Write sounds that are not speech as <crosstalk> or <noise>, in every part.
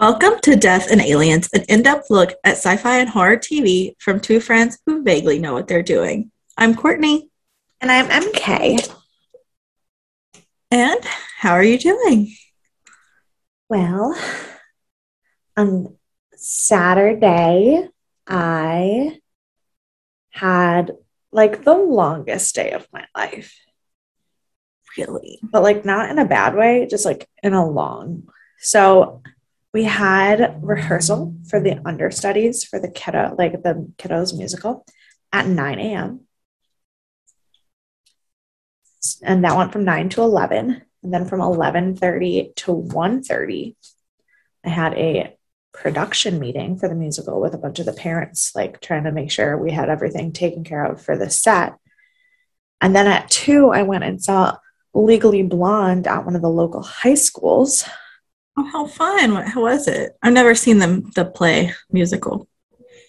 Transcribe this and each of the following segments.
Welcome to Death and Aliens, an in depth look at sci fi and horror TV from two friends who vaguely know what they're doing. I'm Courtney. And I'm MK. And how are you doing? Well, on Saturday, I had like the longest day of my life. Really? But like not in a bad way, just like in a long. So we had rehearsal for the understudies for the kiddo, like the kiddos musical at 9 a.m. And that went from 9 to 11. And then from 11:30 to 1:30, I had a production meeting for the musical with a bunch of the parents, like trying to make sure we had everything taken care of for the set. And then at two, I went and saw Legally Blonde at one of the local high schools. Oh, how fun! What, how was it? I've never seen them the play musical.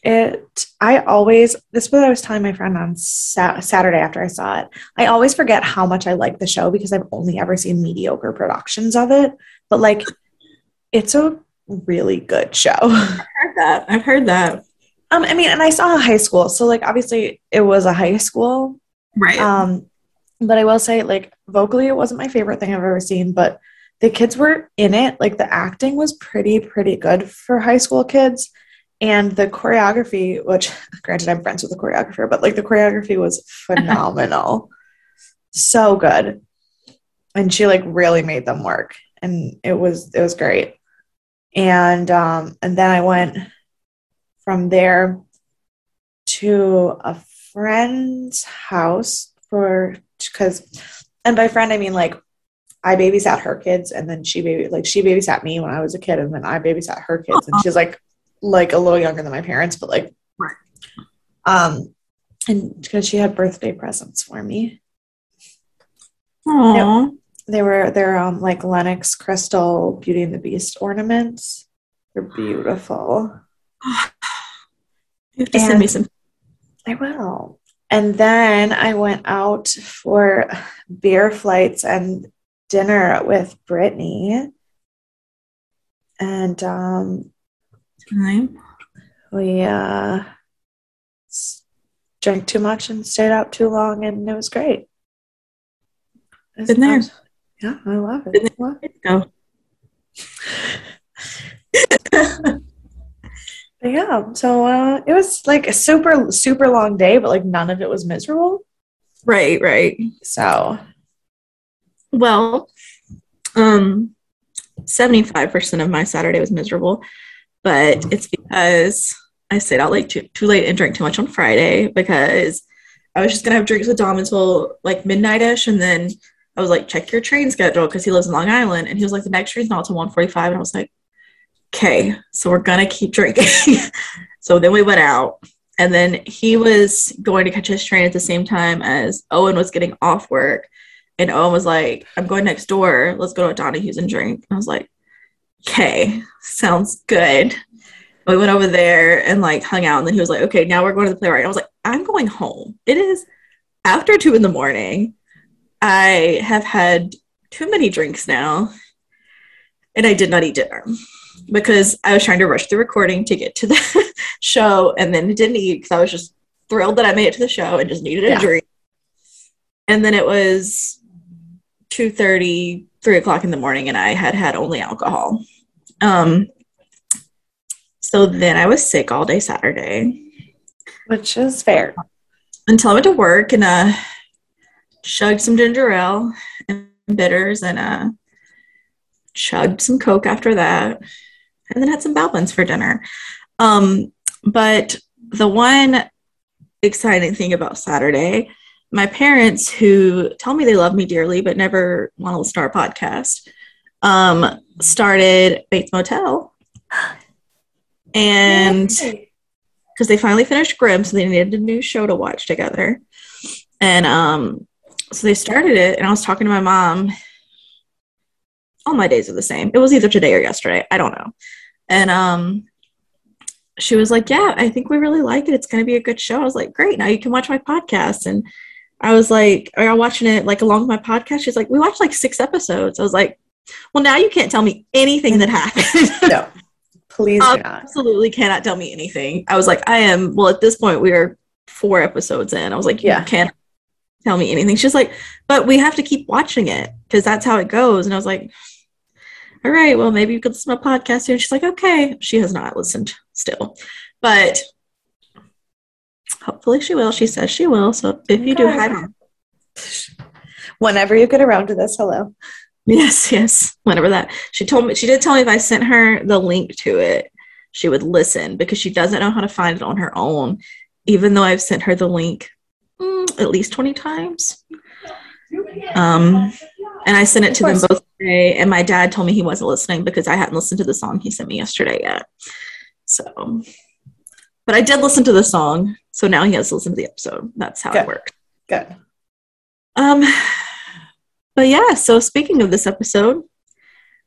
It, I always, this is what I was telling my friend on sa- Saturday after I saw it. I always forget how much I like the show because I've only ever seen mediocre productions of it. But like, it's a really good show. I've heard that. I've heard that. Um, I mean, and I saw a high school, so like obviously it was a high school, Right. Um, but I will say, like, vocally, it wasn't my favorite thing I've ever seen, but the kids were in it. Like, the acting was pretty, pretty good for high school kids. And the choreography, which <laughs> granted, I'm friends with the choreographer, but like the choreography was phenomenal. <laughs> so good. And she like really made them work. And it was, it was great. And, um, and then I went from there to a friend's house for because and by friend I mean like I babysat her kids and then she baby like she babysat me when I was a kid and then I babysat her kids and she's like like a little younger than my parents but like Right. um and because she had birthday presents for me Aww. they were they're um like Lenox crystal Beauty and the Beast ornaments they're beautiful <sighs> You have to send me some. I will. And then I went out for beer flights and dinner with Brittany. And um, time. we uh, drank too much and stayed out too long, and it was great. It was- Been there. Yeah, I love it. Love it. Go. <laughs> Yeah, so uh, it was like a super, super long day, but like none of it was miserable. Right. Right. So Well, um, 75% of my Saturday was miserable, but it's because I stayed out like too, too late and drank too much on Friday because I was just gonna have drinks with Dom until like midnight-ish and then I was like, check your train schedule because he lives in Long Island and he was like, the next train's not till 145 and I was like, okay, so we're gonna keep drinking. <laughs> so then we went out and then he was going to catch his train at the same time as Owen was getting off work. And Owen was like, I'm going next door. Let's go to a Donahue's and drink. I was like, okay, sounds good. We went over there and like hung out. And then he was like, okay, now we're going to the playwright. I was like, I'm going home. It is after two in the morning. I have had too many drinks now. And I did not eat dinner because I was trying to rush the recording to get to the <laughs> show and then didn't eat because I was just thrilled that I made it to the show and just needed a Yeah. drink. And then it was 2.30, 3 o'clock in the morning and I had had only alcohol. Um, so then I was sick all day Saturday which is fair. until I went to work and uh, chugged some ginger ale and bitters and uh, chugged some Coke after that and then had some Bowlins for dinner. Um, but the one exciting thing about Saturday, my parents who tell me they love me dearly but never want to listen to our podcast, um, started Bates Motel. <gasps> And because they finally finished Grimm, so they needed a new show to watch together. And um, so they started it, and I was talking to my mom. All my days are the same. It was either today or yesterday. I don't know. And um, she was like, "Yeah, I think we really like it. It's going to be a good show." I was like, "Great! Now you can watch my podcast." And I was like, "Are y'all watching it like along with my podcast?" She's like, "We watched like six episodes." I was like, "Well, now you can't tell me anything that happened." <laughs> No. Please um, not. absolutely cannot tell me anything. I was like, I am, well, at this point, we are four episodes in. I was like, Yeah. you can't tell me anything. She's like, but we have to keep watching it because that's how it goes. And I was like, all right, well, maybe you could listen to my podcast here. And she's like, okay. She has not listened still, but hopefully she will. She says she will. So if you do, hi, Mom. Whenever you get around to this, hello. Yes, yes. Whenever that. She told me, she did tell me if I sent her the link to it, she would listen because she doesn't know how to find it on her own, even though I've sent her the link mm, at least 20 times. Um, and I sent it to them both today, and my dad told me he wasn't listening because I hadn't listened to the song he sent me yesterday yet. So, but I did listen to the song, so now he has to listen to the episode. That's how Good. it works. Good. Um, but yeah, so speaking of this episode,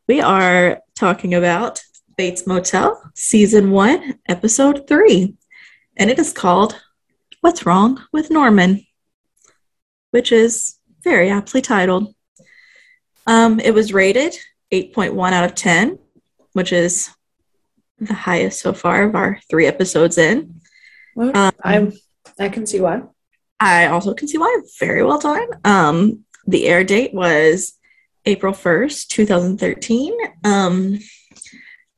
we are talking about Bates Motel, season one, episode three, and it is called What's Wrong with Norman, which is very aptly titled. Um, it was rated 8.1 out of 10, which is the highest so far of our three episodes in. Well, Um, I'm. I can see why. I also can see why. Very well done. Um, the air date was April 1st, 2013. Um,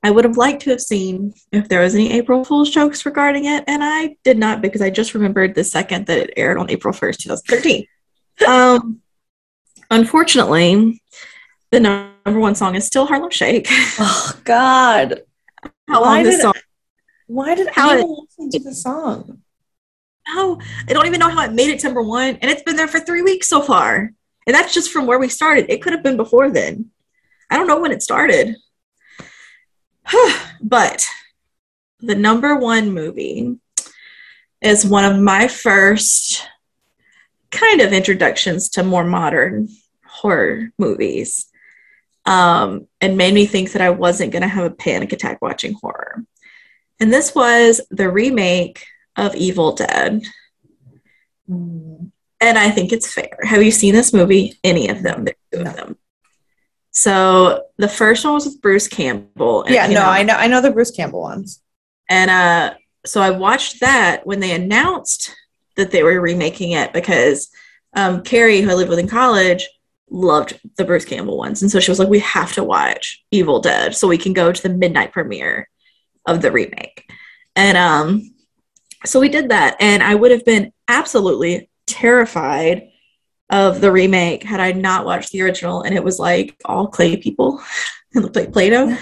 I would have liked to have seen if there was any April Fool's jokes regarding it, and I did not because I just remembered the second that it aired on April 1st, 2013. um, unfortunately, the number one song is still Harlem Shake. Oh God! How Why long this song? Why did How I it- listen to the song? No, I don't even know how it made it to number one, and it's been there for three weeks so far. And that's just from where we started. It could have been before then. I don't know when it started. <sighs> but the number one movie is one of my first kind of introductions to more modern horror movies um, and made me think that I wasn't going to have a panic attack watching horror. And this was the remake of Evil Dead. Mm, And I think it's fair. Have you seen this movie? Any of them? There's two No. of them. So the first one was with Bruce Campbell. Yeah, no, know, I know. I know the Bruce Campbell ones. And uh, so I watched that when they announced that they were remaking it because um, Carrie, who I lived with in college, loved the Bruce Campbell ones. And so she was like, we have to watch Evil Dead so we can go to the midnight premiere of the remake. And um, so we did that. And I would have been absolutely terrified of the remake had I not watched the original and it was like all clay people. <laughs> it looked like Play Doh.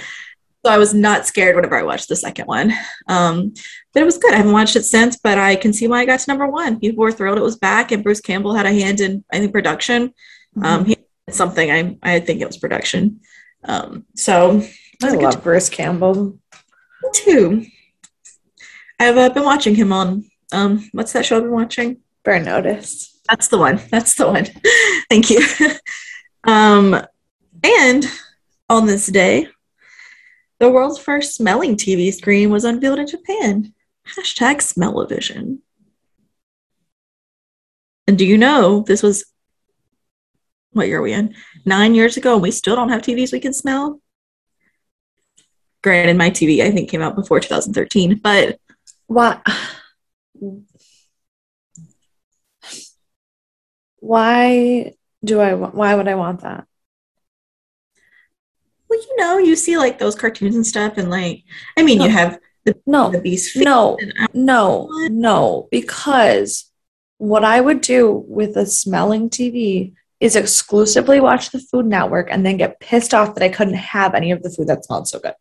So I was not scared whenever I watched the second one. Um, but it was good. I haven't watched it since, but I can see why I got to number one. People were thrilled it was back, and Bruce Campbell had a hand in, I think, production. Mm-hmm. Um, he did something. I I think it was production. Um, so I love Bruce Campbell. Too. I've uh, been watching him on um, what's that show I've been watching? Burn Notice. That's the one. That's the one. <laughs> Thank you. <laughs> um, and on this day, the world's first smelling TV screen was unveiled in Japan. Hashtag smell-o-vision. And do you know this was what year are we in? Nine years ago, and we still don't have TVs we can smell. Granted, my TV I think came out before 2013, but Why? Why do I? Why would I want that? well, you know, you see like those cartoons and stuff, and like, I mean, you have the, No, the beast. no, no, no. Because what I would do with a smelling TV is exclusively watch the Food Network and then get pissed off that I couldn't have any of the food that smelled so good.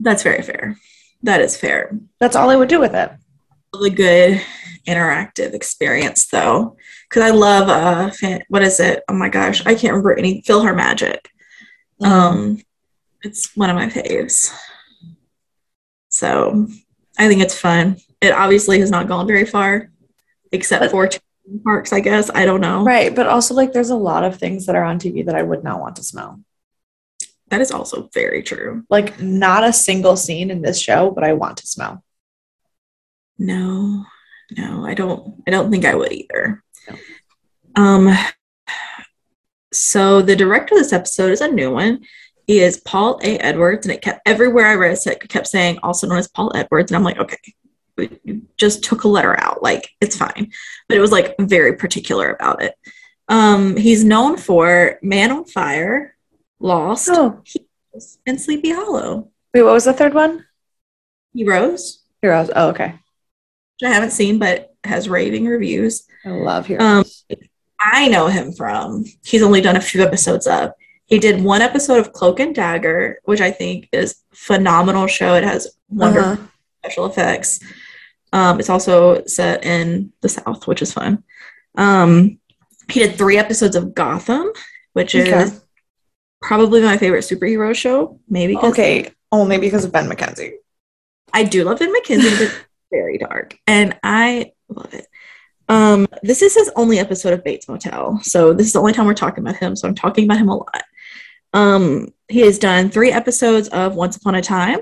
That's very fair. That is fair. That's all I would do with it. Really good interactive experience though, because I love uh, fan- what is it? Oh my gosh, I can't remember any. PhilharMagic. Um, it's one of my faves. So I think it's fun. It obviously has not gone very far, except But- for two parks. I guess I don't know. right, but also like there's a lot of things that are on TV that I would not want to smell. That is also very true. Like not a single scene in this show, but I want to smell. No, no, I don't. I don't think I would either. No. Um. So the director of this episode is a new one. He is Paul A. Edwards, and it kept everywhere I read it kept saying also known as Paul Edwards, and I'm like, okay, just took a letter out, like it's fine, but it was like very particular about it. Um, he's known for Man on Fire, Lost, Oh, Heroes, and Sleepy Hollow. wait, what was the third one? Heroes, Heroes. Oh, okay. which I haven't seen, but has raving reviews. I love Heroes. Um, I know him from. He's only done a few episodes of. He did one episode of Cloak and Dagger, which I think is phenomenal show. It has wonderful Uh-huh. special effects. Um, it's also set in the South, which is fun. Um, he did three episodes of Gotham, which Okay. is probably my favorite superhero show. Maybe Okay, only because of Ben McKenzie. I do love Ben McKenzie, but <laughs> it's very dark, and I love it. Um, this is his only episode of Bates Motel, so this is the only time we're talking about him. So I'm talking about him a lot. Um, he has done three episodes of Once Upon a Time,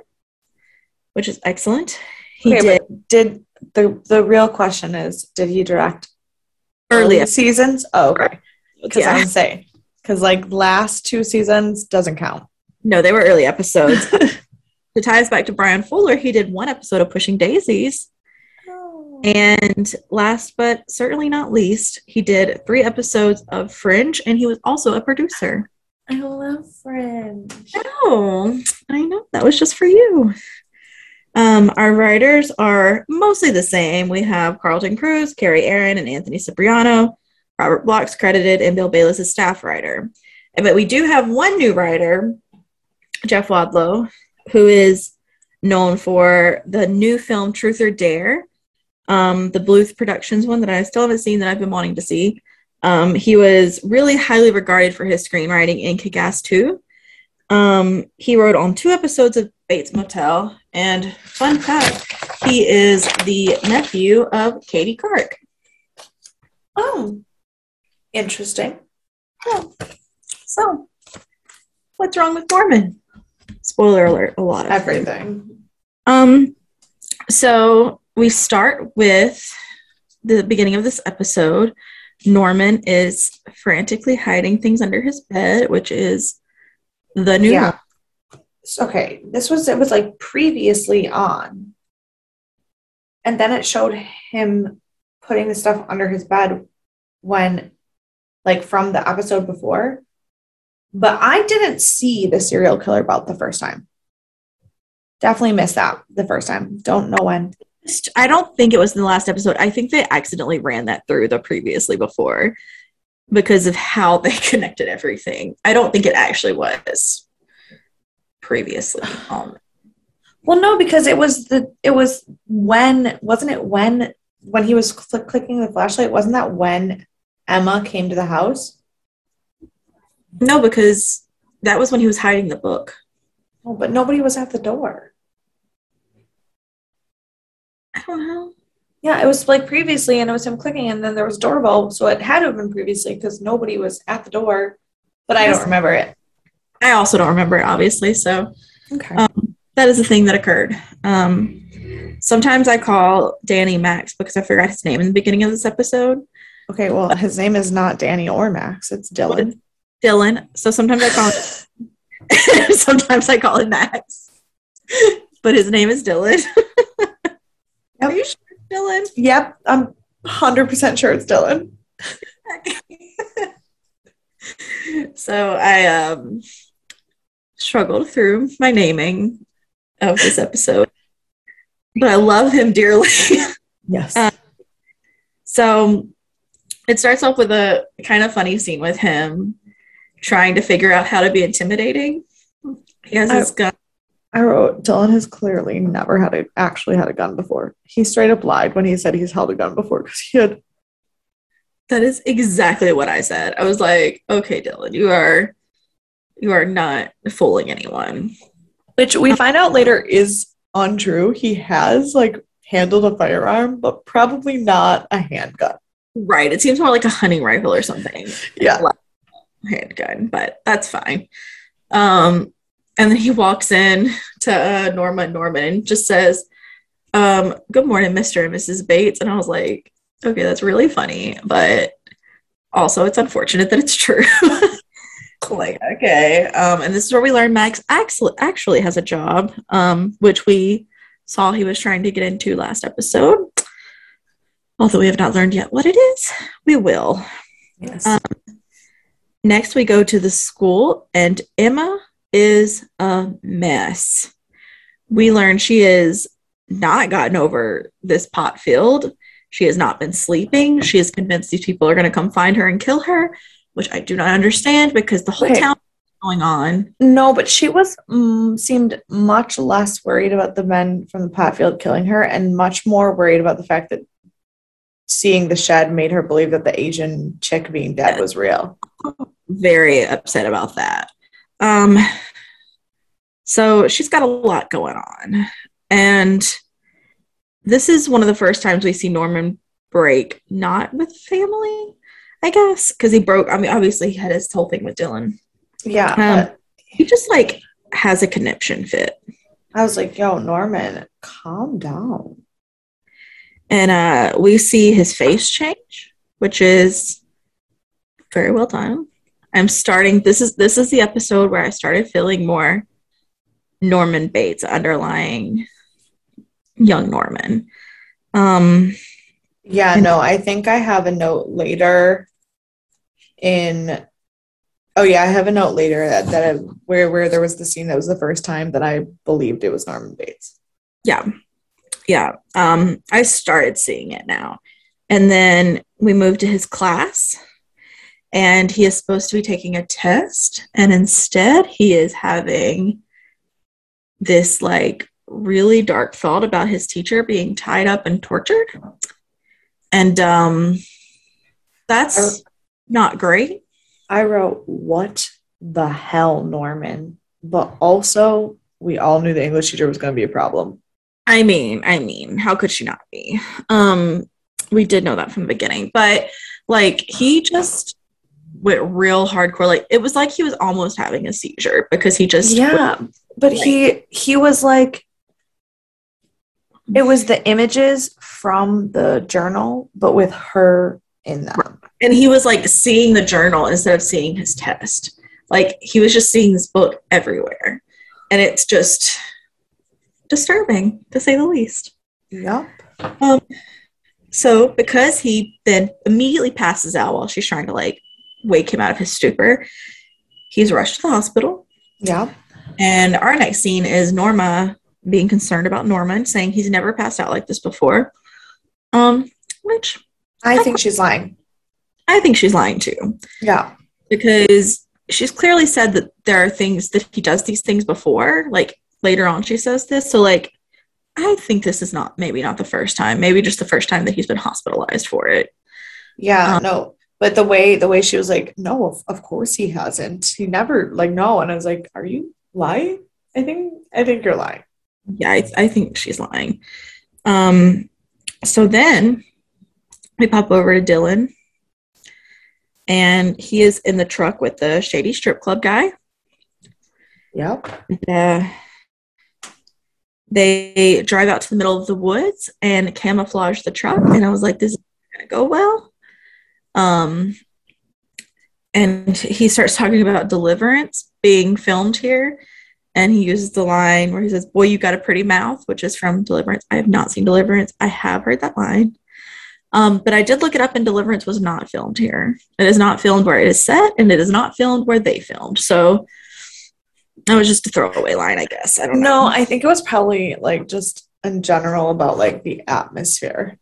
which is excellent. He Okay, did did the the real question is did he direct early seasons? Oh, okay. Because yeah. I would say because like last two seasons doesn't count. No, they were early episodes. <laughs> to tie us back to Bryan Fuller, he did one episode of Pushing Daisies. And last but certainly not least, he did three episodes of Fringe, and he was also a producer. I love Fringe. Oh, I know. That was just for you. Um, our writers are mostly the same. We have Carlton Cuse, Kerry Ehrin, and Anthony Cipriano. Robert Bloch's credited, and Bill Balas is staff writer. But we do have one new writer, Jeff Wadlow, who is known for the new film Truth or Dare, um, the Bluth Productions one that I still haven't seen that I've been wanting to see. Um, he was really highly regarded for his screenwriting in Kick-Ass 2. Um, he wrote on two episodes of Bates Motel, and fun fact, he is the nephew of Katie Clark. Oh, interesting. So, what's wrong with Norman? Spoiler alert, a lot of Everything. Um, so we start with the beginning of this episode. Norman is frantically hiding things under his bed, which is the new Yeah. So, okay, this was it was like previously on, and then it showed him putting the stuff under his bed when, like, from the episode before. But I didn't see the serial killer belt the first time. Definitely missed that the first time. Don't know when. I don't think it was in the last episode. I think they accidentally ran that through the previously before because of how they <laughs> connected everything. I don't think it actually was previously. Um, Well, no, because it was the it was when wasn't it when when he was cl- clicking the flashlight? Wasn't that when Emma came to the house? no, because that was when he was hiding the book. Oh, but nobody was at the door. I don't know. Yeah, it was like previously, and it was him clicking, and then there was doorbell, so it had to have been previously because nobody was at the door. But I don't remember it. I also don't remember it, obviously. So Okay. um, that is the thing that occurred. Um, sometimes I call Danny Max because I forgot his name in the beginning of this episode. Okay. Well, <laughs> his name is not Danny or Max. It's Dylan. Dylan. So sometimes I call him, <laughs> <laughs> sometimes I call him Max, but his name is Dylan. Are you sure it's Dylan? Yep, I'm hundred percent sure it's Dylan. so I um struggled through my naming of this episode, but I love him dearly. Yes. Uh, So it starts off with a kind of funny scene with him trying to figure out how to be intimidating. He has his gun. I wrote Dylan has clearly never had a actually had a gun before. He straight up lied when he said he's held a gun before because he had. That is exactly what I said. I was like, okay, Dylan, you are you are not fooling anyone. Which we find out later is untrue. He has like handled a firearm, but probably not a handgun. Right. It seems more like a hunting rifle or something. Yeah. Handgun, but that's fine. Um, and then he walks in to uh, Norma Norman and just says, um, good morning, Mr. and Mrs. Bates. And I was like, okay, that's really funny, but also it's unfortunate that it's true. <laughs> like okay um and this is where we learn max actually actually has a job um which we saw he was trying to get into last episode although we have not learned yet what it is. We will. Yes. Um, next we go to the school and emma is a mess. We learn she has not gotten over this pot field. She has not been sleeping. She is convinced these people are going to come find her and kill her which i do not understand because the whole town is going on. No, but she was mm, seemed much less worried about the men from the pot field killing her, and much more worried about the fact that seeing the shed made her believe that the Asian chick being dead was real. very upset about that. Um, so she's got a lot going on. And this is one of the first times we see Norman break, not with family, I guess, because he broke. I mean, obviously, he had his whole thing with Dylan. Yeah, Um, but He just like has a conniption fit. I was like, "Yo, Norman, calm down." And uh, we see his face change, which is very well done. I'm starting. This is this is the episode where I started feeling more Norman Bates underlying young Norman. Um, Yeah, no, I think I have a note later in Oh yeah, I have a note later that, that I, where where there was the scene that was the first time that I believed it was Norman Bates. yeah, yeah. Um, I started seeing it now, and then we moved to his class, and he is supposed to be taking a test, and instead he is having this like really dark thought about his teacher being tied up and tortured, and um, that's not great. I wrote, "What the hell, Norman?" But also, we all knew the English teacher was going to be a problem. I mean, I mean, how could she not be? Um, we did know that from the beginning, but like he just went real hardcore. Like it was like he was almost having a seizure because he just Yeah, but he he was like, it was the images from the journal, but with her in them. and he was like seeing the journal instead of seeing his test. Like he was just seeing this book everywhere, and it's just disturbing to say the least. Yep. Um, so because he then immediately passes out while she's trying to like wake him out of his stupor, he's rushed to the hospital. Yeah. And our next scene is Norma being concerned about Norman, saying he's never passed out like this before. Um, which I think she's lying. I think she's lying too, Yeah. because she's clearly said that there are things that he does these things before. Like later on, she says this. So like, I think this is not maybe not the first time, maybe just the first time that he's been hospitalized for it. Yeah. Um, no. But the way the way she was like, no, of, of course he hasn't. He never like no. And I was like, are you lying? I think I think you're lying. yeah, I, I think she's lying. Um, so then we pop over to Dylan, and he is in the truck with the shady strip club guy. Yep. Uh, they drive out to the middle of the woods and camouflage the truck, and I was like, "This is gonna go well." Um, and he starts talking about Deliverance being filmed here, and he uses the line where he says, "Boy, you got a pretty mouth," which is from Deliverance. I have not seen Deliverance. I have heard that line. Um, but I did look it up, and Deliverance was not filmed here. It is not filmed where it is set, and it is not filmed where they filmed. So that was just a throwaway line, I guess. I don't No. I think it was probably like just in general about like the atmosphere.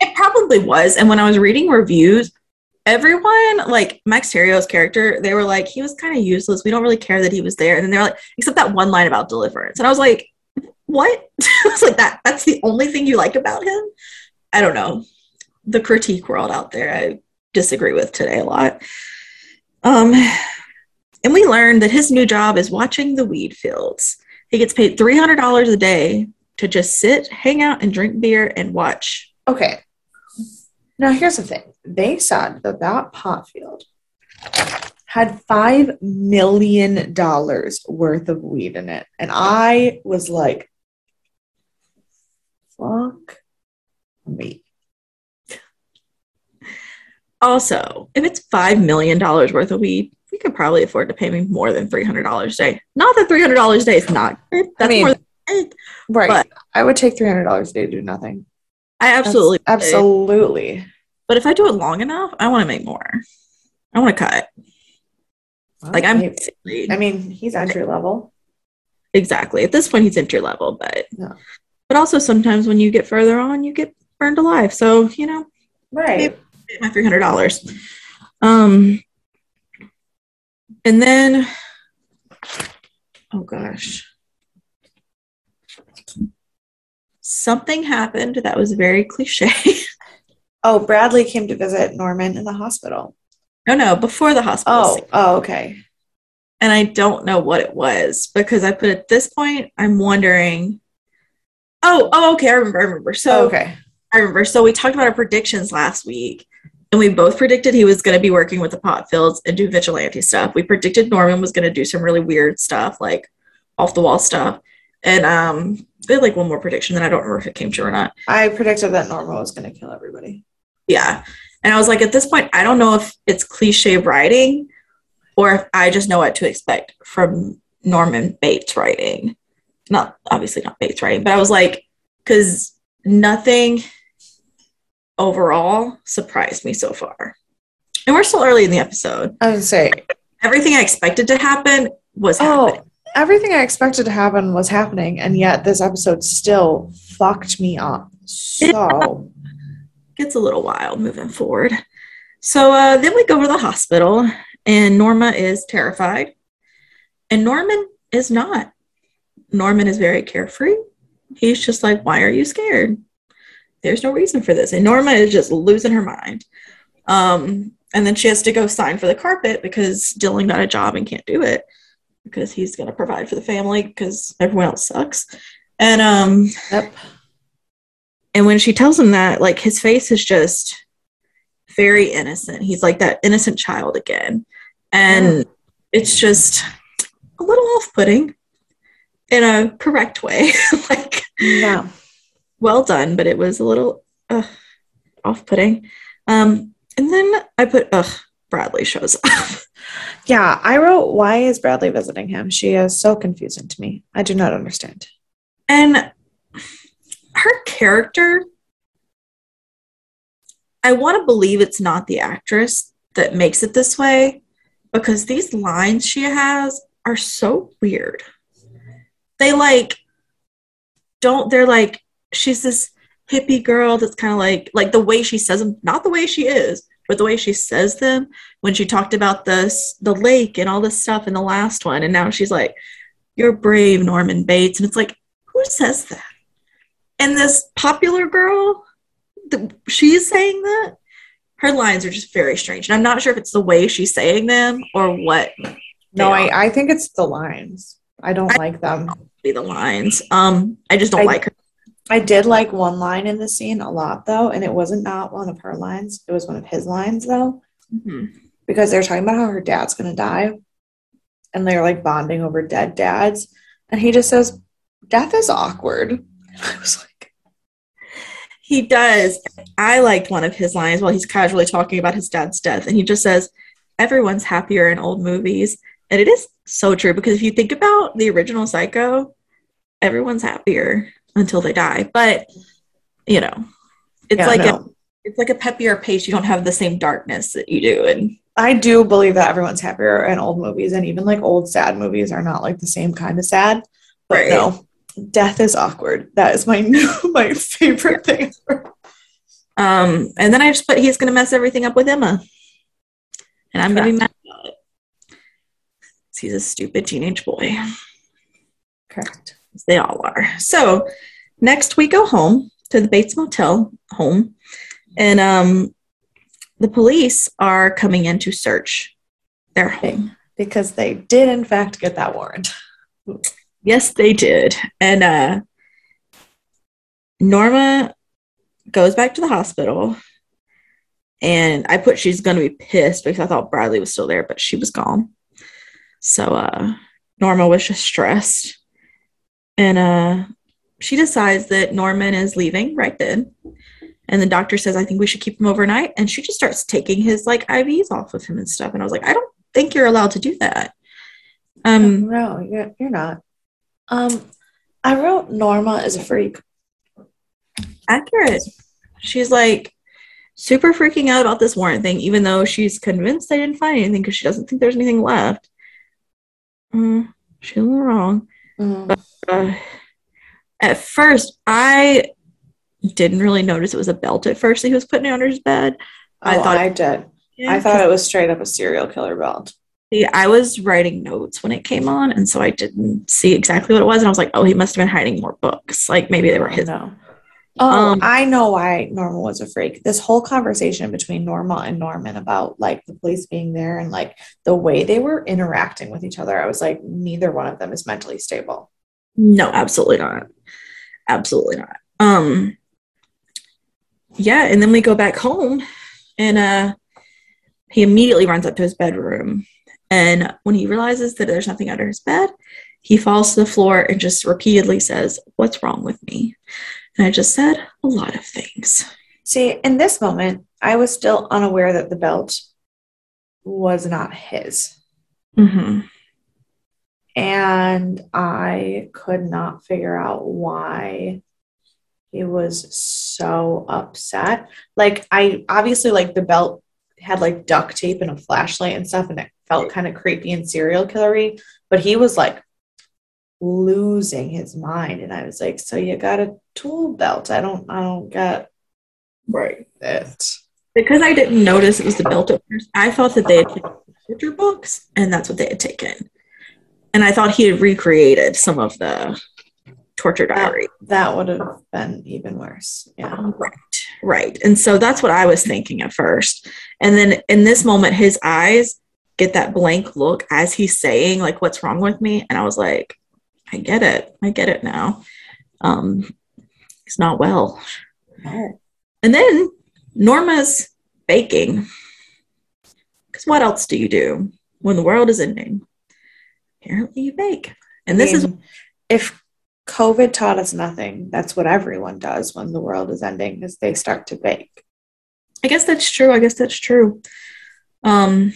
It probably was. And when I was reading reviews, everyone, like Max Thieriot's character, they were like, he was kind of useless. We don't really care that he was there. And then they're like, except that one line about deliverance. And I was like, what? <laughs> I was like, that that's the only thing you like about him? I don't know. The critique world out there, I disagree with today a lot. Um, and we learned that his new job is watching the weed fields. He gets paid $300 a day to just sit, hang out, and drink beer and watch Okay. Now here's the thing. They said that that pot field had five million dollars worth of weed in it, and I was like, "Fuck me." Also, if it's $5 million worth of weed, we could probably afford to pay me more than three hundred dollars a day. Not that three hundred dollars a day is not good. That's mean, more than Right. But- I would take three hundred dollars a day to do nothing. I absolutely would. absolutely. But if I do it long enough, I want to make more. I want to cut. Like I'm I mean, he's entry level. exactly at this point he's entry level, but Yeah. but also sometimes when you get further on, you get burned alive. So you know, Right. my three hundred dollars. Um, and then, oh gosh, something happened that was very cliche. <laughs> Oh, Bradley came to visit Norman in the hospital. no, no, before the hospital. Oh, scene. oh, okay. and I don't know what it was because I put at this point, I'm wondering. Oh, oh, okay, I remember. I remember. So okay. I remember. So we talked about our predictions last week, and we both predicted he was going to be working with the Potfields and do vigilante stuff. We predicted Norman was going to do some really weird stuff, like off the wall stuff. And um, we had like one more prediction that I don't remember if it came true or not. I predicted that Norman was going to kill everybody. Yeah. And I was like, at this point, I don't know if it's cliche writing or if I just know what to expect from Norman Bates writing. Not obviously not Bates writing, but I was like, because nothing overall surprised me so far. And we're still early in the episode. I would say, Everything I expected to happen was happening. oh, everything I expected to happen was happening, and yet this episode still fucked me up. So, <laughs> gets a little wild moving forward. So uh, then we go to the hospital, and Norma is terrified, and Norman is not. Norman is very carefree. He's just like, Why are you scared? There's no reason for this. And Norma is just losing her mind. Um, and then she has to go sign for the carpet because Dylan got a job and can't do it because he's going to provide for the family because everyone else sucks. And um, yep. and when she tells him that, like his face is just very innocent. He's like that innocent child again. And it's just a little off putting in a correct way. <laughs> like, Yeah. Well done, but it was a little uh, off putting. Um, and then I put, ugh, Bradley shows up. <laughs> Yeah. I wrote, Why is Bradley visiting him? She is so confusing to me. I do not understand. And her character, I want to believe it's not the actress that makes it this way because these lines she has are so weird. They like don't, they're like, she's this hippie girl that's kind of like, like the way she says them, not the way she is, but the way she says them when she talked about this, the lake and all this stuff in the last one. And now she's like, you're brave, Norman Bates. And it's like, who says that? And this popular girl, the, she's saying that. Her lines are just very strange. And I'm not sure if it's the way she's saying them or what No, I, I think it's the lines. I don't I- like them. be the lines. Um, I just don't I- like her. I did like one line in the scene a lot though, and it wasn't not one of her lines. It was one of his lines though, Mhm. because they're talking about how her dad's gonna die, and they're like bonding over dead dads, and he just says, "Death is awkward." <laughs> I was like, He does. I liked one of his lines while he's casually talking about his dad's death. And he just says, Everyone's happier in old movies. And it is so true because if you think about the original Psycho, everyone's happier until they die. But, you know, it's Yeah, like a, it's like a peppier pace. You don't have the same darkness that you do. And I do believe that everyone's happier in old movies, and even like old sad movies are not like the same kind of sad. But Right. no, death is awkward. That is my <laughs> new my favorite thing. ever. um, and then I just put he's gonna mess everything up with Emma. And I'm gonna be mad about it. He's a stupid teenage boy. Correct. They all are. So next we go home to the Bates Motel home, and um, the police are coming in to search their home. Because they did in fact get that warrant. Yes, they did. And uh, Norma goes back to the hospital, and I put she's going to be pissed because I thought Bradley was still there, but she was gone. So uh, Norma was just stressed, and uh, she decides that Norman is leaving right then. And the doctor says, "I think we should keep him overnight." And she just starts taking his like IVs off of him and stuff. And I was like, "I don't think you're allowed to do that. Um, no, you're, you're not. Um, I wrote Norma is a freak. accurate. She's like super freaking out about this warrant thing, even though she's convinced they didn't find anything because she doesn't think there's anything left. Mm, she's a little wrong. Mm. Uh, <sighs> at first, I didn't really notice it was a belt at first that he was putting it under his bed. I Oh, thought- I did. Yeah, I thought it was straight up a serial killer belt. See, I was writing notes when it came on, and so I didn't see exactly what it was. And I was like, oh, he must have been hiding more books. Like maybe they were his. No. Oh, Um, I know why Norma was a freak. This whole conversation between Norma and Norman about like the police being there and like the way they were interacting with each other, I was like, neither one of them is mentally stable. No, absolutely not. Absolutely not. Um yeah, and then we go back home and uh he immediately runs up to his bedroom and when he realizes that there's nothing under his bed, he falls to the floor and just repeatedly says, "What's wrong with me?" And I just said a lot of things. See, in this moment, I was still unaware that the belt was not his. Mhm. And I could not figure out why he was so upset. Like, I obviously like the belt had like duct tape and a flashlight and stuff, and it felt kind of creepy and serial killery, but he was like losing his mind. And I was like, So you got a tool belt? I don't, I don't get Right. it. Because I didn't notice it was the belt at first, I thought that they had taken picture books and that's what they had taken. And I thought he had recreated some of the torture diary. That would have been even worse. Yeah. Right. Right. And so that's what I was thinking at first. And then in this moment, his eyes get that blank look as he's saying, like, what's wrong with me? And I was like, I get it. I get it now. Um, he's not well. No. And then Norma's baking. Because what else do you do when the world is ending? Apparently, you bake. And this is mean, if COVID taught us nothing, that's what everyone does when the world is ending is they start to bake. I guess that's true. I guess that's true. Um,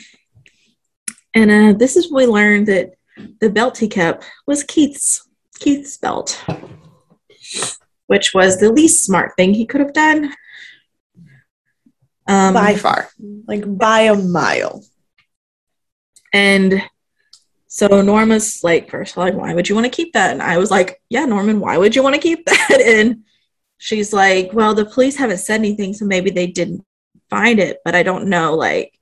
and uh, this is when we learned that the belt he kept was Keith's Keith's belt, which was the least smart thing he could have done. Um, by far. Like by a mile. And so Norma's like, first like, why would you want to keep that? And I was like, yeah, Norman, why would you want to keep <laughs> that? And she's like, well, the police haven't said anything, so maybe they didn't find it, but I don't know like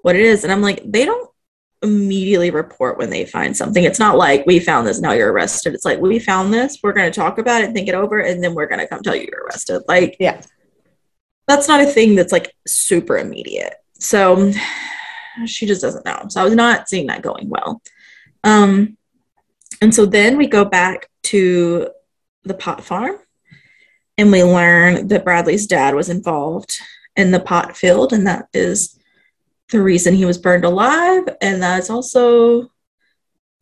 what it is. And I'm like, they don't immediately report when they find something. It's not like we found this, now you're arrested. It's like we found this, we're going to talk about it, think it over, and then we're going to come tell you you're arrested. Like, Yeah. that's not a thing that's like super immediate. So she just doesn't know. So I was not seeing that going well. Um, and so then we go back to the pot farm and we learn that Bradley's dad was involved in the pot field, and that is the reason he was burned alive. And that's also,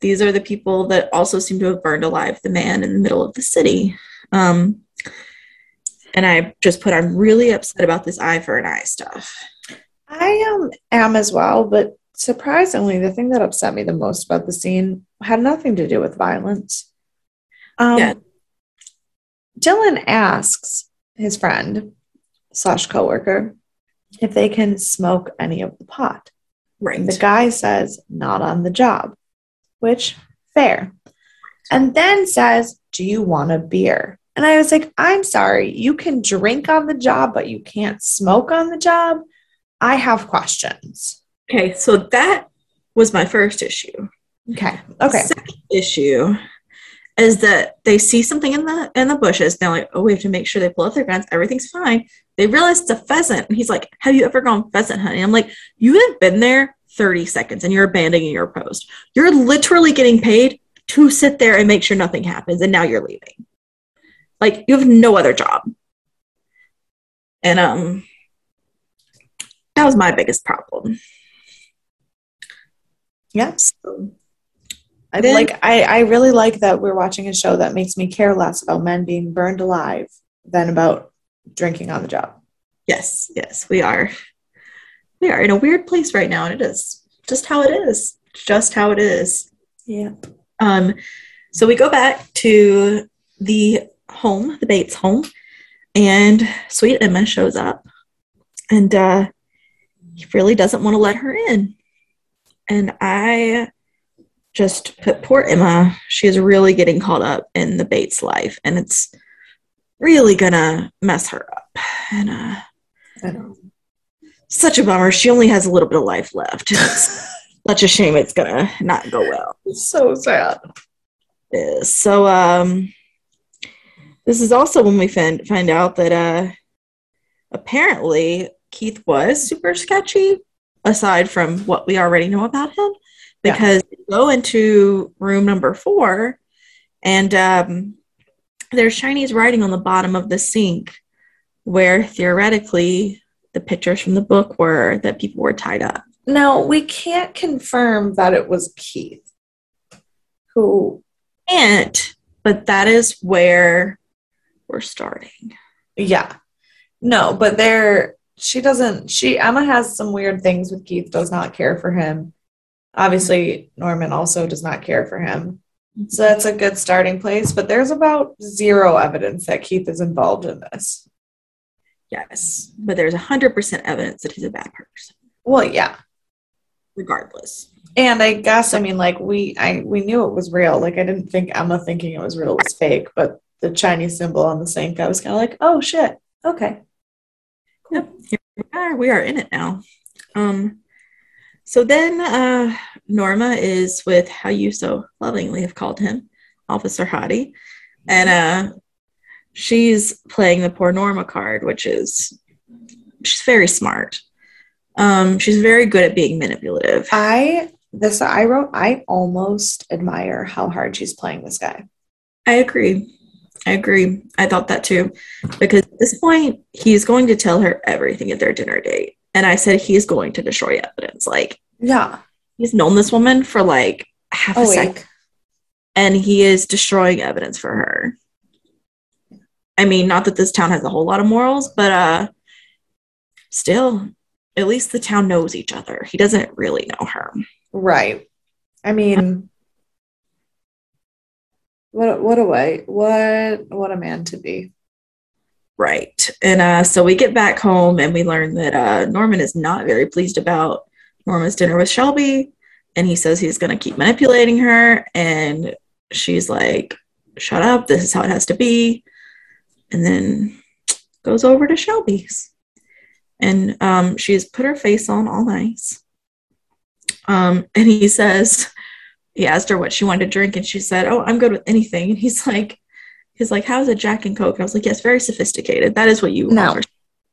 these are the people that also seem to have burned alive the man in the middle of the city. Um, and I just put, I'm really upset about this eye for an eye stuff. I um, am as well, but surprisingly, the thing that upset me the most about the scene had nothing to do with violence. Um, Yeah. Dylan asks his friend slash coworker if they can smoke any of the pot. Right. The guy says, not on the job, which fair. And then says, Do you want a beer? And I was like, I'm sorry, you can drink on the job, but you can't smoke on the job. I have questions. Okay, so that was my first issue. Okay. Okay. Second issue is that they see something in the in the bushes. They're like, oh, we have to make sure they pull out their guns. Everything's fine. They realize it's a pheasant, and he's like, "Have you ever gone pheasant hunting?" I'm like, "You have been there 30 seconds, and you're abandoning your post. You're literally getting paid to sit there and make sure nothing happens, and now you're leaving. Like you have no other job." And um, that was my biggest problem. Yeah. So, I Then- like I, I really like that we're watching a show that makes me care less about men being burned alive than about drinking on the job. Yes, yes, we are. We are in a weird place right now, and it is just how it is. Just how it is. Yeah. Um, so we go back to the home, the Bates home, and sweet Emma shows up, and uh, he really doesn't want to let her in. And I just put poor Emma. She is really getting caught up in the Bates life, and it's really gonna mess her up. And uh, I such a bummer. She only has a little bit of life left. It's <laughs> such a shame it's gonna not go well. It's so sad. So um this is also when we find find out that uh apparently Keith was super sketchy aside from what we already know about him Yeah. because we go into room number 4 and um there's Chinese writing on the bottom of the sink where theoretically the pictures from the book were that people were tied up. Now we can't confirm that it was Keith who And but that is where we're starting. Yeah. No, but there she doesn't she Emma has some weird things with Keith does not care for him. Obviously Norman also does not care for him. So mm-hmm. that's a good starting place, but there's about zero evidence that Keith is involved in this. Yes, but there's 100% evidence that he's a bad person, Well, yeah. regardless. And I guess I mean like we I we knew it was real. Like I didn't think Emma thinking it was real was fake, but the Chinese symbol on the sink, I was kind of like, "Oh shit. Okay." Yep, here we are. We are in it now. Um, so then uh, Norma is with how you so lovingly have called him, Officer Hottie, and uh, she's playing the poor Norma card, which is she's very smart. Um, she's very good at being manipulative. I this I wrote I almost admire how hard she's playing this guy. I agree. I agree. I thought that too. Because at this point, he's going to tell her everything at their dinner date. And I said he's going to destroy evidence. Like, Yeah. he's known this woman for like half a Oh, wait. and he is destroying evidence for her. I mean, not that this town has a whole lot of morals, but uh still, at least the town knows each other. He doesn't really know her. Right. I mean, what what a way what what a man to be. Right. And uh, so we get back home and we learn that uh, Norman is not very pleased about Norma's dinner with Shelby. And he says he's going to keep manipulating her. And she's like, shut up. This is how it has to be. And then goes over to Shelby's. And um, she's put her face on all nice. Um, and he says, he asked her what she wanted to drink. And she said, oh, I'm good with anything. And he's like, He's like, how's a Jack and Coke? And I was like, yes, very sophisticated. That is what you No. at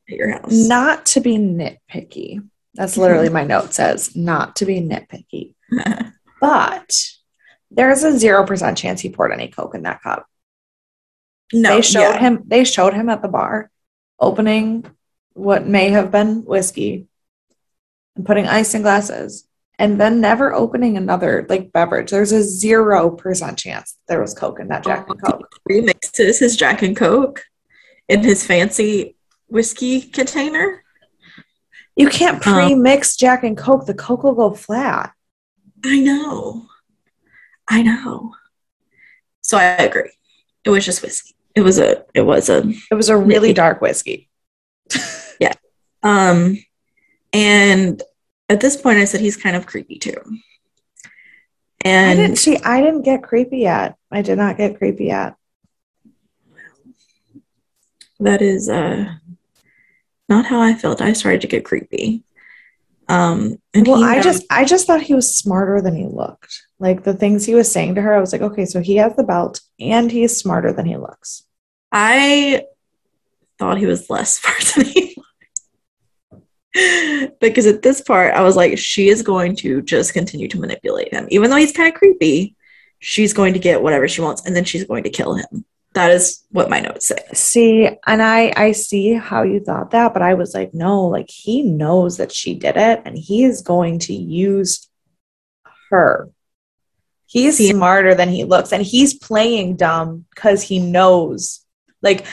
your house. Not to be nitpicky. That's literally <laughs> my note says, not to be nitpicky. <laughs> But there's a zero percent chance he poured any coke in that cup. no, they showed yeah. him they showed him at the bar opening what may have been whiskey and putting ice in glasses and then never opening another like beverage there's a zero percent chance there was coke in that jack and coke remixes his Jack and Coke in his fancy whiskey container. you can't pre-mix jack and coke the coke will go flat I know. I know. So I agree. It was just whiskey. It was a it was a it was a really dark whiskey <laughs> yeah. um and at this point I said he's kind of creepy too. i And didn't see i didn't get creepy yet i did not get creepy yet that is uh not how I felt. I started to get creepy. Um and well i knows- just i just thought he was smarter than he looked like the things he was saying to her i was like okay so he has the belt and he's smarter than he looks I thought he was less <laughs> smart than he. <laughs> because at this part, I was like, she is going to just continue to manipulate him. Even though he's kind of creepy, she's going to get whatever she wants and then she's going to kill him. That is what my notes say. See, and I I see how you thought that, but I was like, no, like he knows that she did it and he is going to use her. He's See- smarter than he looks and he's playing dumb cuz he knows. Like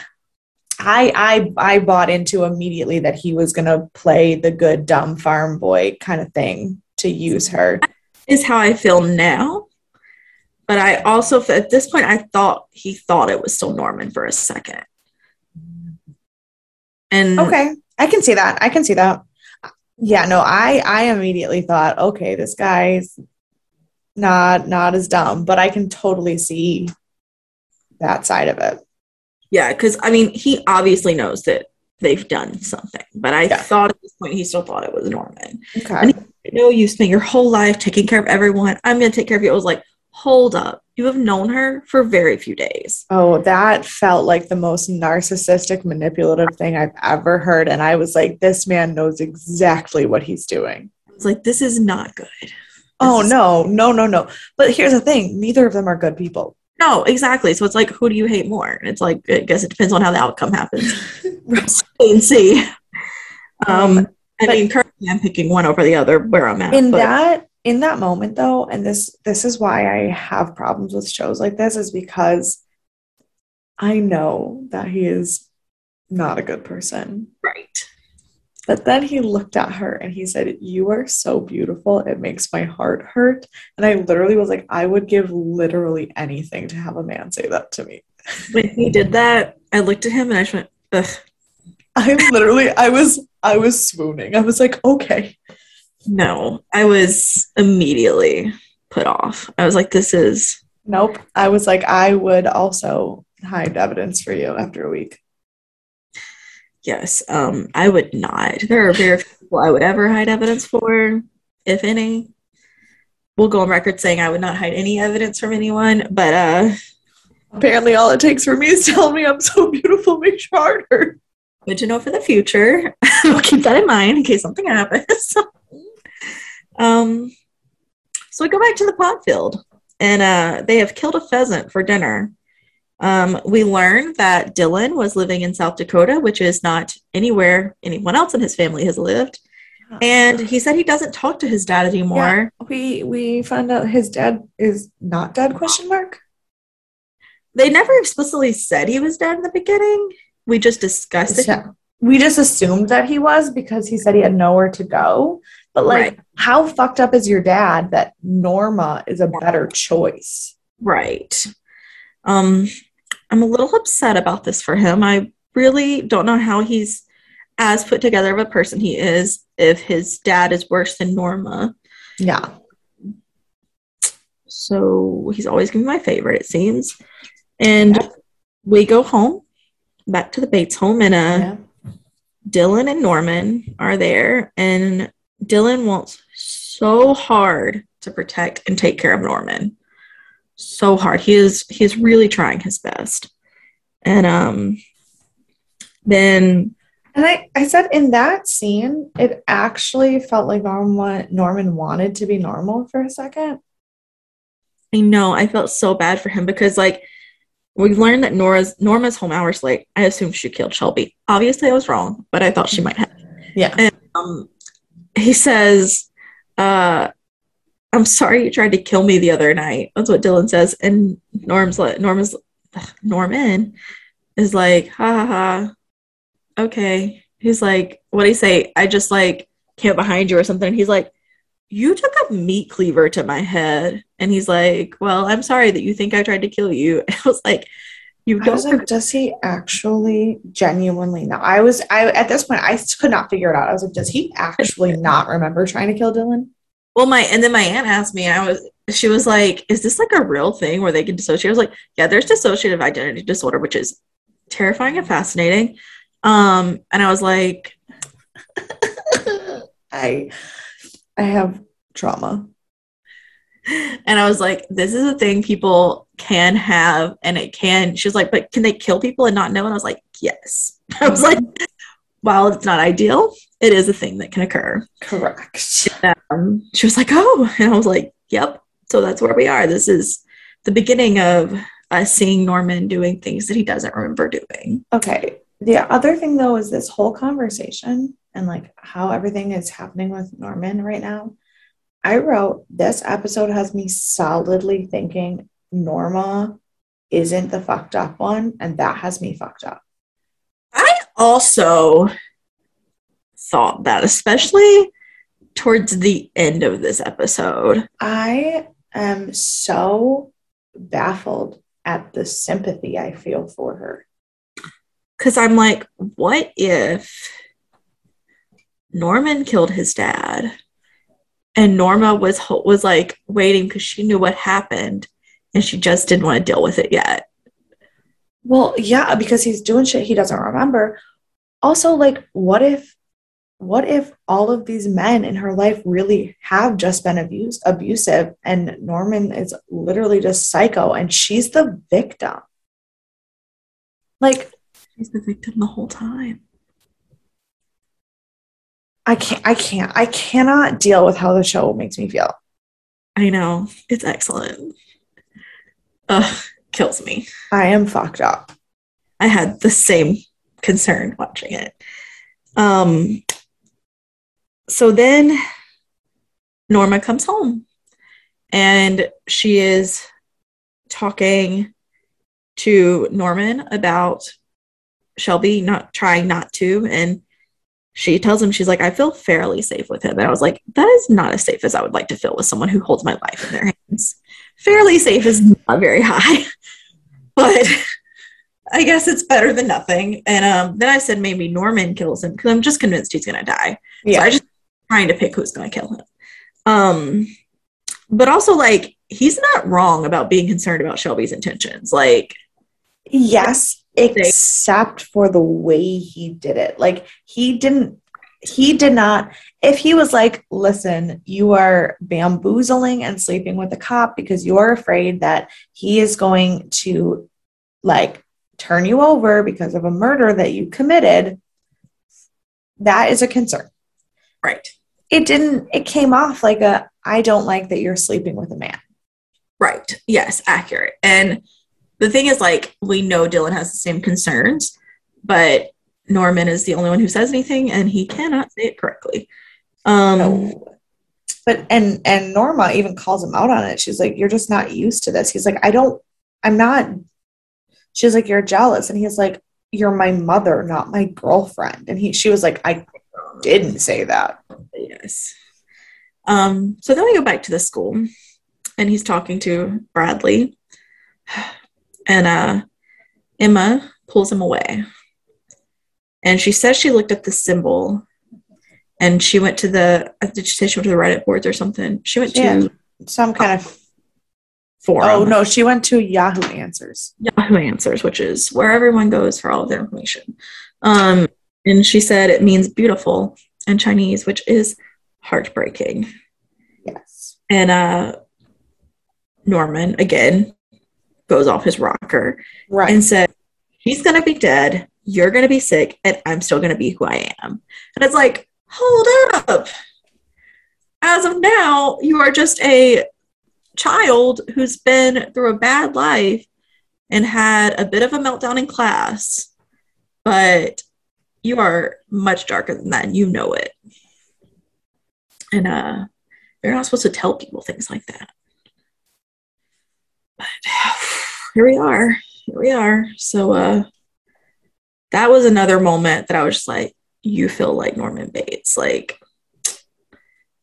I I I bought into immediately that he was going to play the good dumb farm boy kind of thing to use her. Is how I feel now. But I also, at this point, I thought he thought it was still Norman for a second. And Okay, I can see that. I can see that. Yeah, no, I I immediately thought, okay, this guy's not not as dumb, but I can totally see that side of it. Yeah, because I mean, he obviously knows that they've done something. But I Yeah. thought at this point he still thought it was Norman. Okay. I know you spent your whole life taking care of everyone. I'm going to take care of you. I was like, hold up. You have known her for very few days. Oh, that felt like the most narcissistic, manipulative thing I've ever heard. And I was like, this man knows exactly what he's doing. I was like, this is not good. Oh, This is- no, no, no, no. But here's the thing neither of them are good people. No, exactly. So it's like, who do you hate more? And it's like, I guess it depends on how the outcome happens. <laughs> Wait and see. Um, I mean, currently I'm picking one over the other where I'm at. in but that in that moment though and this this is why i have problems with shows like this is because i know that he is not a good person right. But then he looked at her and he said you are so beautiful. It makes my heart hurt. And i literally was like i would give literally anything to have a man say that to me. When he did that, I looked at him and I just went, ugh. i literally i was i was swooning. I was like okay. No, I was immediately put off. I was like, this is nope. I was like i would also hide evidence for you after a week Yes, um, I would not. There are very few people I would ever hide evidence for, if any. We'll go on record saying I would not hide any evidence from anyone, but uh, Apparently, all it takes for me is telling me I'm so beautiful makes your heart hurt. good to know for the future. <laughs> we'll keep that in mind in case something happens. <laughs> um, so we go back to the pot field, and uh, they have killed a pheasant for dinner. Um, we learn that Dylan was living in South Dakota, which is not anywhere anyone else in his family has lived. And he said he doesn't talk to his dad anymore. we we found out his dad is not dead? Question mark. They never explicitly said he was dead in the beginning. We just discussed it. Yeah. We just assumed that he was because he said he had nowhere to go. But like, Right. how fucked up is your dad that Norma is a better choice? Right. Um, I'm a little upset about this for him. I really don't know how he's as put together of a person he is if his dad is worse than Norma. Yeah. So he's always gonna be my favorite, it seems. And we go home, back to the Bates home, and uh yeah. Dylan and Norman are there, and Dylan wants so hard to protect and take care of Norman. So hard. He is he's really trying his best. And um then And I, I said in that scene, it actually felt like Norman, Norman wanted to be normal for a second. I know I felt so bad for him because like we learned that Nora's Norma's home hours late. I assumed she killed Shelby. Obviously I was wrong, but I thought she might have. Yeah. um, he says, uh, "I'm sorry you tried to kill me the other night." That's what Dylan says, and Norm's like, Norman's Norman is like, "Ha ha ha." Okay, he's like, "What do you say?" I just like came behind you or something. And He's like, "You took a meat cleaver to my head," and he's like, "Well, I'm sorry that you think I tried to kill you." <laughs> I was like, "You don't." like, does he actually genuinely know? I was, I at this point, I could not figure it out. I was like, does he actually <laughs> not remember trying to kill Dylan? Well, my and then my aunt asked me, I was she was like, "Is this like a real thing where they can dissociate?" I was like, "Yeah, there's dissociative identity disorder, which is terrifying and fascinating." Um, and I was like, <laughs> I, I have trauma. and I was like, "This is a thing people can have, and it can." She was like, "But can they kill people and not know?" And I was like, "Yes." <laughs> I was like, "While it's not ideal, it is a thing that can occur." Correct. Um, she was like, "Oh," <laughs> and I was like, "Yep." So that's where we are. This is the beginning of us seeing Norman doing things that he doesn't remember doing. Okay. The other thing though is this whole conversation and like how everything is happening with Norman right now. I wrote this episode has me solidly thinking Norma isn't the fucked up one, and that has me fucked up. I also thought that, especially towards the end of this episode. I am so baffled at the sympathy I feel for her. Cause I'm like, what if Norman killed his dad and Norma was was like waiting because she knew what happened and she just didn't want to deal with it yet. Well, yeah, because he's doing shit he doesn't remember. Also, like, what if what if all of these men in her life really have just been abused abusive and Norman is literally just psycho and she's the victim? Like she's the victim the whole time. I can't I can't I cannot deal with how the show makes me feel. I know. It's excellent. Ugh, kills me. I am fucked up. I had the same concern watching it. Um so then Norma comes home and she is talking to Norman about Shelby not trying not to. And she tells him, she's like, I feel fairly safe with him. And I was like, that is not as safe as I would like to feel with someone who holds my life in their hands. Fairly safe is not very high, <laughs> but I guess it's better than nothing. And um, then I said maybe Norman kills him because I'm just convinced he's going to die. Yeah. So I just trying to pick who's going to kill him. Um, but also like he's not wrong about being concerned about Shelby's intentions. Like, yes, except for the way he did it. Like he didn't. He did not. If he was like, listen, you are bamboozling and sleeping with a cop because you are afraid that he is going to like turn you over because of a murder that you committed, that is a concern. Right it didn't it came off like a i don't like that you're sleeping with a man. Right. Yes accurate. And the thing is like we know dylan has the same concerns but norman is the only one who says anything and he cannot say it correctly. Um no. but and and norma even calls him out on it. She's like you're just not used to this. He's like i don't i'm not she's like you're jealous. And he's like you're my mother not my girlfriend. And he she was like i didn't say that Yes. Um, so then we go back to the school and he's talking to Bradley. And uh, Emma pulls him away. And she says she looked at the symbol and she went to the, uh, did she say she went to the Reddit boards or something? She went yeah, to some kind of forum. Oh, no, she went to Yahoo Answers. Yahoo Answers, which is where everyone goes for all of their information. Um, and she said it means beautiful in Chinese, which is heartbreaking. Yes. And uh Norman again goes off his rocker right. and said, He's gonna be dead, you're gonna be sick, and I'm still gonna be who I am. And it's like, hold up. As of now, you are just a child who's been through a bad life and had a bit of a meltdown in class, but you are much darker than that. And you know it. And uh you're not supposed to tell people things like that. But <sighs> here we are. Here we are. So uh that was another moment that i was just like you feel like norman bates. Like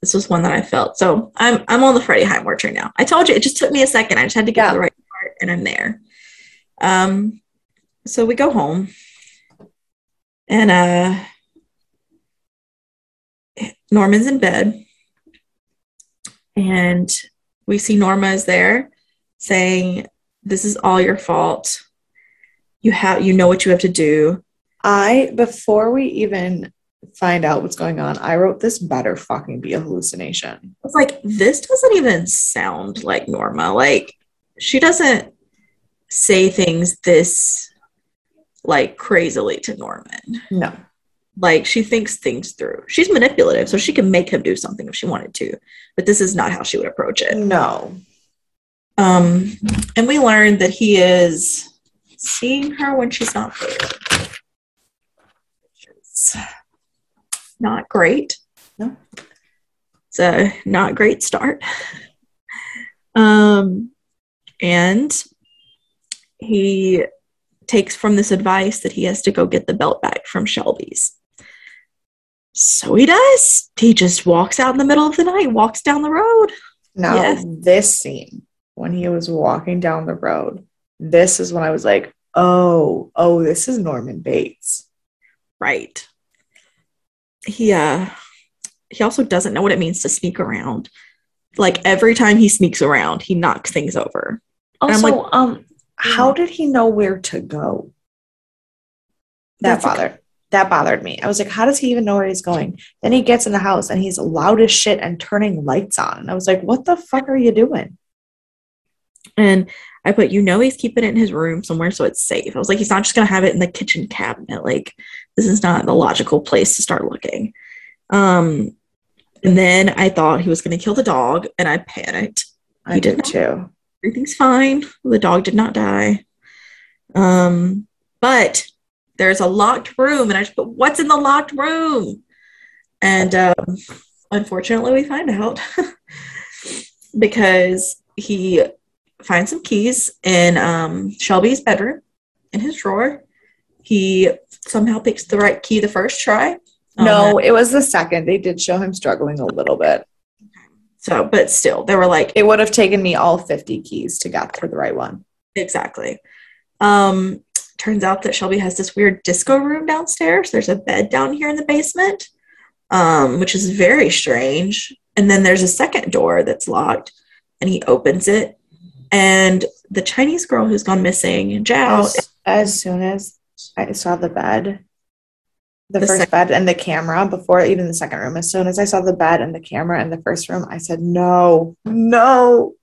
this was one that i felt. So i'm i'm on the freddie highmore train now. I told you it just took me a second. I just had to get yeah. to the right part and i'm there. Um so we go home and uh Norman's in bed and we see Norma is there saying, This is all your fault. You have you know what you have to do. I before we even find out what's going on, I wrote this better fucking be a hallucination. It's like this doesn't even sound like Norma. Like she doesn't say things this like crazily to Norman. No. Like she thinks things through. She's manipulative, so she can make him do something if she wanted to. But this is not how she would approach it. No. Um, and we learned that he is seeing her when she's not there. Which is not great. No. It's a not great start. <laughs> Um, and he takes from this advice that he has to go get the belt back from Shelby's. So he does. He just walks out in the middle of the night, walks down the road. Now, Yes. this scene, when he was walking down the road, this is when I was like, oh, oh, this is Norman Bates. Right. He uh he also doesn't know what it means to sneak around. Like every time he sneaks around, he knocks things over. And I'm Also, like- um, how did he know where to go? That That's bothered. that bothered me. I was like, how does he even know where he's going? Then he gets in the house and he's loud as shit and turning lights on. And I was like, what the fuck are you doing? And I put, you know, he's keeping it in his room somewhere so it's safe. I was like, he's not just going to have it in the kitchen cabinet. Like, this is not the logical place to start looking. Um, and then I thought he was going to kill the dog, and I panicked. I He did too. Everything's fine. The dog did not die. Um, but there's a locked room, and I just put, what's in the locked room? And um, unfortunately, we find out <laughs> because he finds some keys in um, Shelby's bedroom in his drawer. He somehow picks the right key the first try. Um, No, it was the second. They did show him struggling a little bit. So, but still, they were like, It would have taken me all 50 keys to get to the right one. Exactly. Um, turns out that Shelby has this weird disco room downstairs. There's a bed down here in the basement, um, which is very strange. And then there's a second door that's locked, and he opens it, and the Chinese girl who's gone missing, Jiao, As, as soon as I saw the bed, the, The first sec- bed and the camera, before even the second room, as soon as I saw the bed and the camera in the first room, I said, no, no.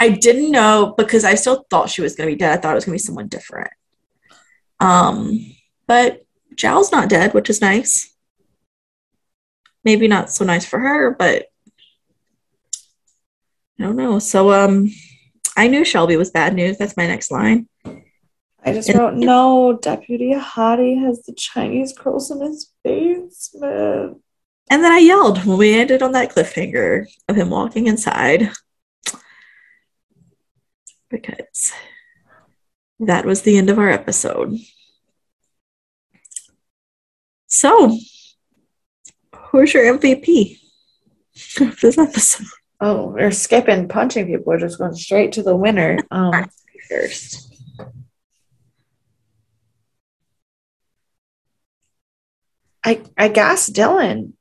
I didn't know because I still thought she was going to be dead. I thought it was going to be someone different. Um, but Jiao's not dead, which is nice. Maybe not so nice for her, but I don't know. So, um, I knew Shelby was bad news. That's my next line. I just wrote, no, Deputy Hottie has the Chinese girls in his basement. And then I yelled when we ended on that cliffhanger of him walking inside. Because that was the end of our episode. So, who's your MVP of this episode? Oh, we're skipping punching people. We're just going straight to the winner. <laughs> Um, First. I, I guess Dylan,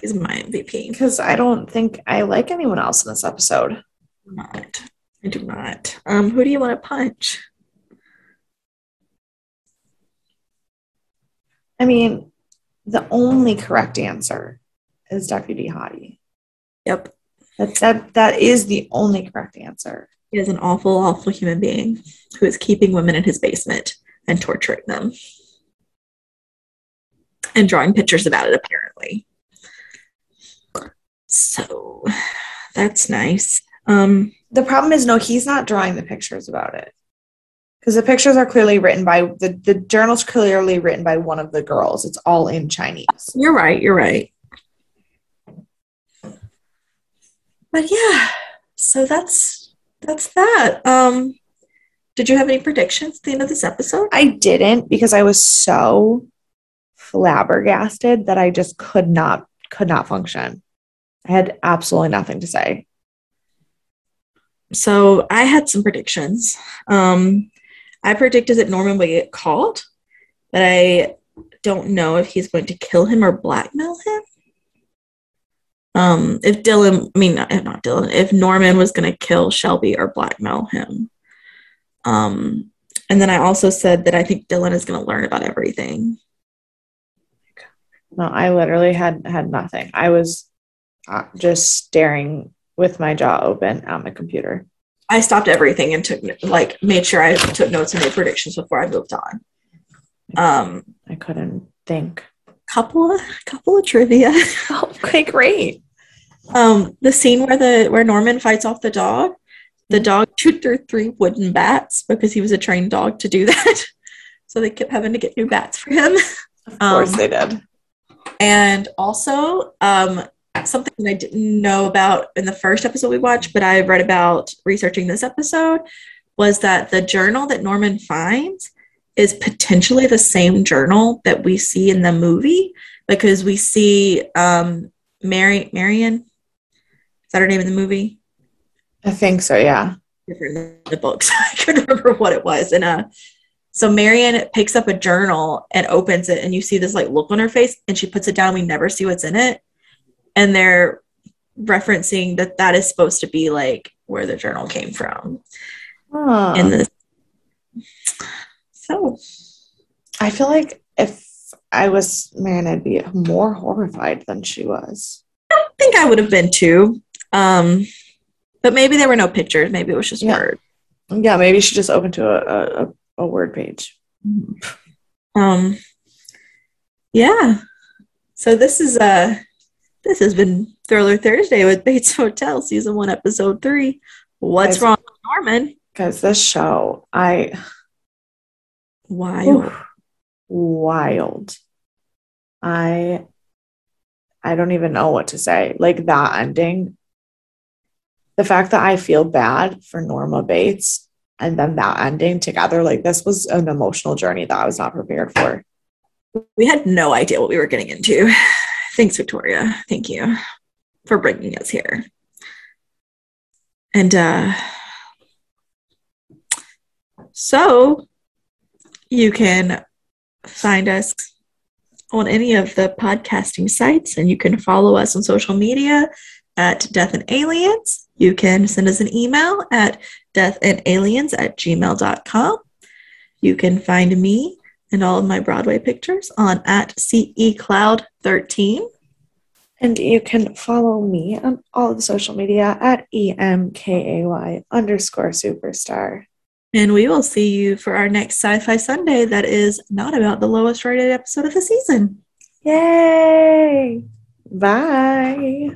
He's my MVP. because I don't think I like anyone else in this episode. Not. I do not. Um, who do you want to punch? I mean, the only correct answer is Deputy Hottie. Yep. That, that, that is the only correct answer. He is an awful, awful human being who is keeping women in his basement and torturing them. And drawing pictures about it, apparently. So that's nice. Um, The problem is, no, he's not drawing the pictures about it. Because the pictures are clearly written by the, the journal's clearly written by one of the girls. It's all in Chinese. you're right, you're right. But yeah, so that's that's that. Um, did you have any predictions at the end of this episode? I didn't because I was so flabbergasted that I just could not could not function. I had absolutely nothing to say. So I had some predictions. Um, I predicted that Norman would get caught, but I don't know if he's going to kill him or blackmail him. Um, if Dylan, I mean, not, not Dylan, if Norman was going to kill Shelby or blackmail him. Um, and then I also said that I think Dylan is going to learn about everything. No, I literally had had nothing. I was uh, just staring with my jaw open at my computer. I stopped everything and took like made sure I took notes and made predictions before I moved on. Um, I couldn't think. couple of couple of trivia. <laughs> Okay, great. Um, the scene where the where Norman fights off the dog, the dog chewed through three wooden bats because he was a trained dog to do that. <laughs> so they kept having to get new bats for him. Of course Um, they did. And also, um, something that I didn't know about in the first episode we watched, but I read about researching this episode, was that the journal that Norman finds is potentially the same journal that we see in the movie because we see um Mary Marion. Is that her name in the movie? I think so, yeah. Different than the books. <laughs> I couldn't remember what it was. And uh so Marion picks up a journal and opens it and you see this like look on her face and she puts it down. We never see what's in it. And they're referencing that that is supposed to be like where the journal came from. And this so I feel like if I was man, I'd be more horrified than she was. I think I would have been too. Um, but maybe there were no pictures. Maybe it was just Yeah. words. Yeah, maybe she just opened to a, a, a word page. Um, yeah. So this is uh this has been Thriller Thursday with Bates Hotel, season one, episode three. What's Guys- wrong with Norman? Because this show, I Wild. Oof. wild. I I don't even know what to say. Like that ending. The fact that I feel bad for Norma Bates and then that ending together, like this was an emotional journey that I was not prepared for. We had no idea what we were getting into. <sighs> Thanks, Victoria. Thank you for bringing us here. And uh, so you can find us on any of the podcasting sites and you can follow us on social media at Death and Aliens. You can send us an email at deathandaliens at gmail.com. You can find me and all of my Broadway pictures on at CE Cloud 13. And you can follow me on all of the social media at EMKAY underscore superstar. And we will see you for our next Sci Fi Sunday that is not about the lowest rated episode of the season. Yay! Bye.